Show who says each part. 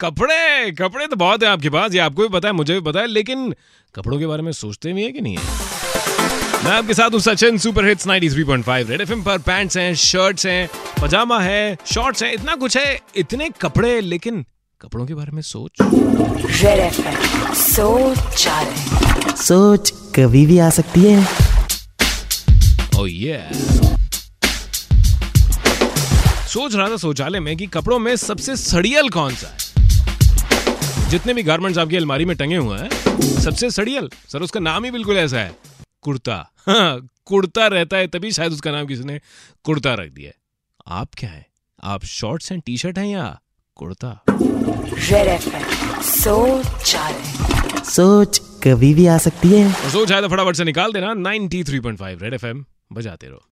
Speaker 1: कपड़े कपड़े तो बहुत है आपके पास ये आपको भी पता है मुझे भी पता है लेकिन कपड़ों के बारे में सोचते भी है कि नहीं है? मैं आपके साथ हूँ Sachin super hits 93.5 red FM पर पैंट्स हैं शर्ट्स हैं पजामा है शॉर्ट्स हैं इतना कुछ है इतने कपड़े लेकिन कपड़ों के बारे में सोच।
Speaker 2: रेड एफएम सोच
Speaker 3: सोच कभी भी आ सकती है।
Speaker 1: ओह ये सोच रहा था शौचालय में कि कपड़ों में सबसे सड़ियल कौन सा है? जितने भी गारमेंट्स आपकी अलमारी में टंगे हुए हैं सबसे सड़ियल सर उसका नाम ही बिल्कुल ऐसा है कुर्ता। हाँ कुर्ता रहता है तभी शायद उसका नाम किसी ने कुर्ता रख दिया है। आप क्या है? आप शॉर्ट्स एंड टी शर्ट हैं या कुर्ता?
Speaker 2: सोच
Speaker 3: सोच कभी भी आ सकती है।
Speaker 1: सोच आया तो फटाफट से निकाल देना 93.5 रेड एफएम बजाते रहो।